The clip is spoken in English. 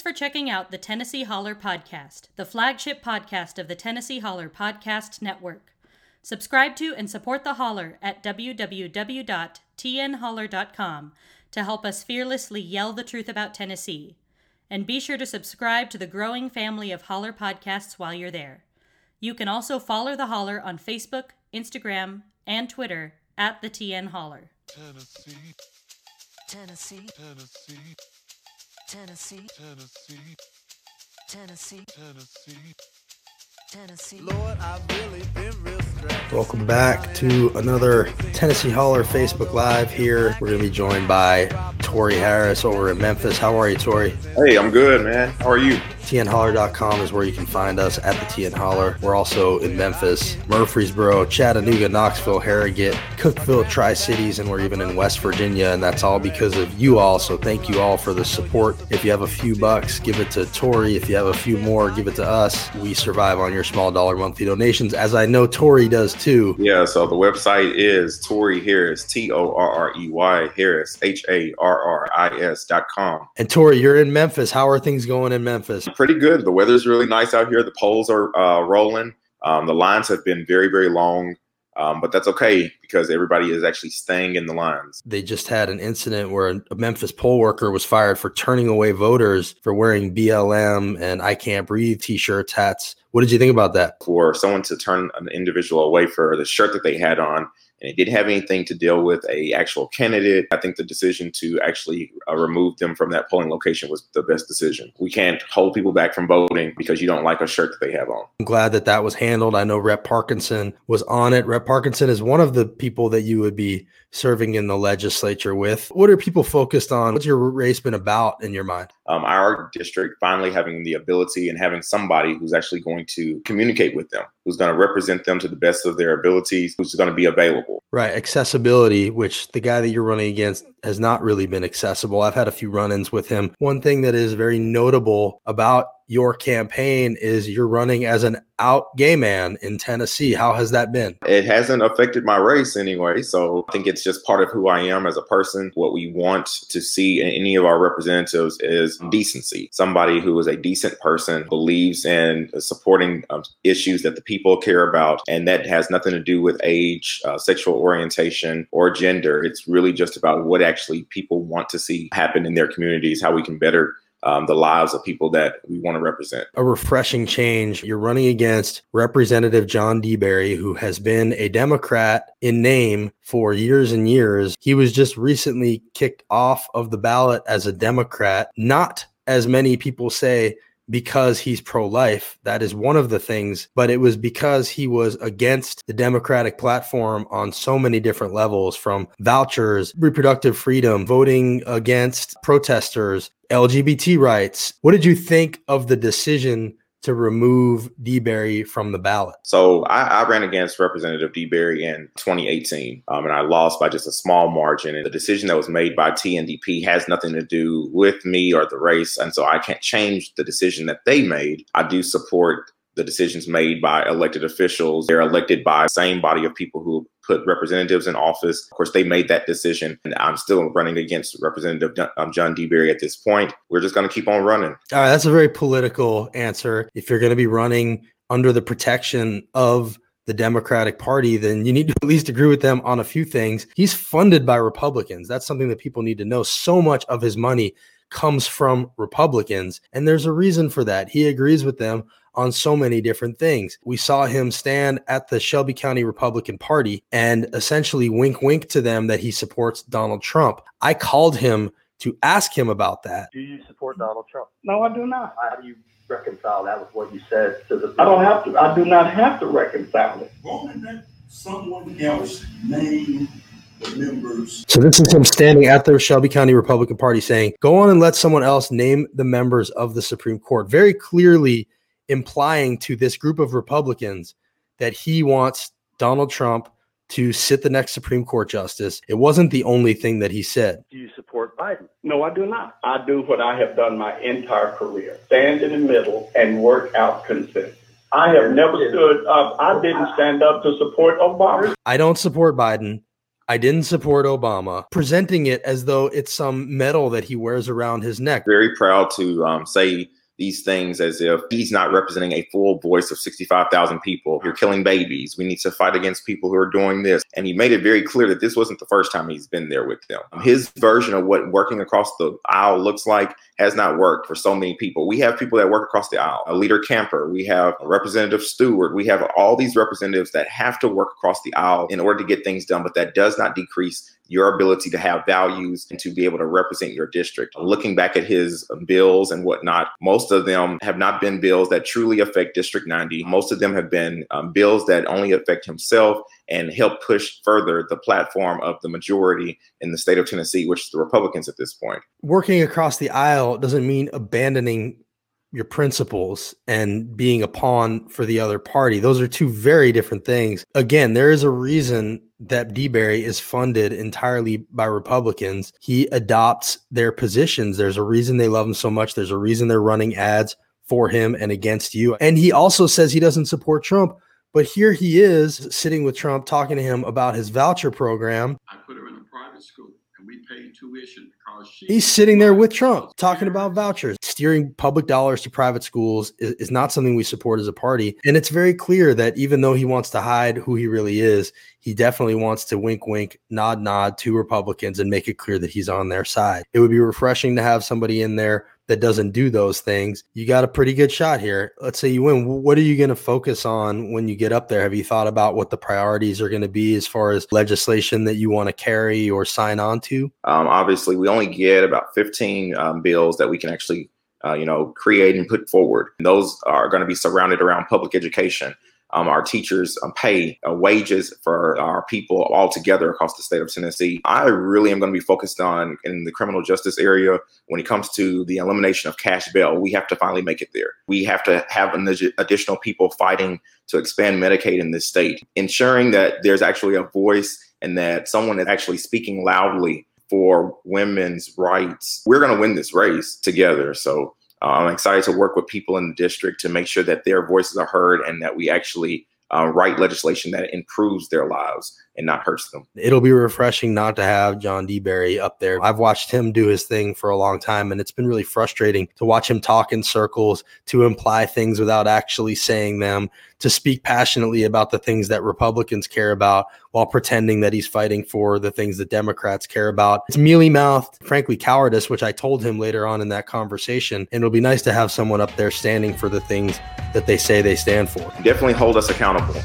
Thanks for checking out the Tennessee Holler Podcast, the flagship podcast of the Tennessee Holler Podcast Network. Subscribe to and support the Holler at www.tnholler.com to help us fearlessly yell the truth about Tennessee. And be sure to subscribe to the growing family of Holler podcasts while you're there. You can also follow the Holler on Facebook, Instagram, and Twitter at the TN Holler. Tennessee, Tennessee, Tennessee, Tennessee, Tennessee, Tennessee, Tennessee. Tennessee. Lord, really been real stressed. Welcome back to another Tennessee Holler Facebook Live here. We're going to be joined by Torrey Harris over in Memphis. How are you, Torrey? Hey, I'm good, man. How are you? TNHoller.com is where you can find us at the TN Holler. We're also in Memphis, Murfreesboro, Chattanooga, Knoxville, Harrogate, Cookeville, Tri Cities, and we're even in West Virginia. And that's all because of you all. So thank you all for the support. If you have a few bucks, give it to Torrey. If you have a few more, give it to us. We survive on your small dollar monthly donations, as I know Torrey does too. Yeah, so the website is Torrey Harris, T O R R E Y Harris, H A R R I S dot com. And Torrey, you're in Memphis. How are things going in Memphis? Pretty good. The weather's really nice out here. The polls are uh, rolling. Um, the lines have been very, very long, um, but that's okay because everybody is actually staying in the lines. They just had an incident where a Memphis poll worker was fired for turning away voters for wearing BLM and I Can't Breathe t shirts, hats. What did you think about that? For someone to turn an individual away for the shirt that they had on, and it didn't have anything to deal with a actual candidate. I think the decision to actually uh, remove them from that polling location was the best decision. We can't hold people back from voting because you don't like a shirt that they have on. I'm glad that that was handled. I know Rep Parkinson was on it. Rep Parkinson is one of the people that you would be serving in the legislature with. What are people focused on? What's your race been about in your mind? Um, our district finally having the ability and having somebody who's actually going to communicate with them, who's going to represent them to the best of their abilities, who's going to be available. Right. Accessibility, which the guy that you're running against has not really been accessible. I've had a few run ins with him. One thing that is very notable about your campaign is you're running as an out gay man in Tennessee. How has that been? It hasn't affected my race anyway. So I think it's just part of who I am as a person. What we want to see in any of our representatives is decency. Somebody who is a decent person, believes in supporting um, issues that the people care about. And that has nothing to do with age, uh, sexual orientation, or gender. It's really just about what actually people want to see happen in their communities, how we can better um, the lives of people that we want to represent. A refreshing change. You're running against Representative John DeBerry, who has been a Democrat in name for years and years. He was just recently kicked off of the ballot as a Democrat, not as many people say because he's pro life. That is one of the things, but it was because he was against the Democratic platform on so many different levels from vouchers, reproductive freedom, voting against protesters, LGBT rights. What did you think of the decision? To remove DeBerry from the ballot. So I, I ran against Representative DeBerry in 2018, um, and I lost by just a small margin. And the decision that was made by TNDP has nothing to do with me or the race, and so I can't change the decision that they made. I do support the decisions made by elected officials. They're elected by the same body of people who put representatives in office. Of course, they made that decision, and I'm still running against Representative um, John DeBerry at this point. We're just going to keep on running. All right, that's a very political answer. If you're going to be running under the protection of the Democratic Party, then you need to at least agree with them on a few things. He's funded by Republicans. That's something that people need to know. So much of his money comes from Republicans, and there's a reason for that. He agrees with them on so many different things. We saw him stand at the Shelby County Republican Party and essentially wink wink to them that he supports Donald Trump. I called him to ask him about that. Do you support Donald Trump? No, I do not. How do you reconcile that with what you said to the? I don't have to. I do not have to reconcile it. Won't let someone else name the members? So this is him standing at the Shelby County Republican Party saying, "Go on and let someone else name the members of the Supreme Court." Very clearly implying to this group of Republicans that he wants Donald Trump to sit the next Supreme Court justice. It wasn't the only thing that he said. Do you support Biden? No, I do not. I do what I have done my entire career: stand in the middle and work out consensus. I have never stood up. I didn't stand up to support Obama. I don't support Biden. I didn't support Obama, presenting it as though it's some medal that he wears around his neck. Very proud to um, say these things as if he's not representing a full voice of 65,000 people. You're killing babies. We need to fight against people who are doing this. And he made it very clear that this wasn't the first time he's been there with them. His version of what working across the aisle looks like has not worked for so many people. We have people that work across the aisle, a leader Camper, we have a Representative Stewart, we have all these representatives that have to work across the aisle in order to get things done, but that does not decrease your ability to have values and to be able to represent your district. Looking back at his bills and whatnot, most of them have not been bills that truly affect District 90. Most of them have been um, bills that only affect himself and help push further the platform of the majority in the state of Tennessee, which is the Republicans at this point. Working across the aisle doesn't mean abandoning your principles and being a pawn for the other party. Those are two very different things. Again, there is a reason that DeBerry is funded entirely by Republicans. He adopts their positions. There's a reason they love him so much. There's a reason they're running ads for him and against you. And he also says he doesn't support Trump. But here he is sitting with Trump talking to him about his voucher program. I put her in a private school and we paid tuition He's sitting there with Trump talking about vouchers. Steering public dollars to private schools is, is not something we support as a party. And it's very clear that even though he wants to hide who he really is, he definitely wants to wink, wink, nod, nod to Republicans and make it clear that he's on their side. It would be refreshing to have somebody in there that doesn't do those things. You got a pretty good shot here. Let's say you win. What are you going to focus on when you get up there? Have you thought about what the priorities are going to be as far as legislation that you want to carry or sign on to? Um, obviously, we only get about 15 um, bills that we can actually, uh, you know, create and put forward. And those are going to be surrounded around public education. Um, our teachers um, pay uh, wages for our people all together across the state of Tennessee. I really am going to be focused on in the criminal justice area when it comes to the elimination of cash bail. We have to finally make it there. We have to have an additional people fighting to expand Medicaid in this state, ensuring that there's actually a voice and that someone is actually speaking loudly for women's rights. We're going to win this race together. So I'm excited to work with people in the district to make sure that their voices are heard and that we actually uh, write legislation that improves their lives and not hurts them. It'll be refreshing not to have John DeBerry up there. I've watched him do his thing for a long time, and it's been really frustrating to watch him talk in circles, to imply things without actually saying them, to speak passionately about the things that Republicans care about while pretending that he's fighting for the things that Democrats care about. It's mealy mouthed, frankly, cowardice, which I told him later on in that conversation. And it'll be nice to have someone up there standing for the things that they say they stand for. Definitely hold us accountable.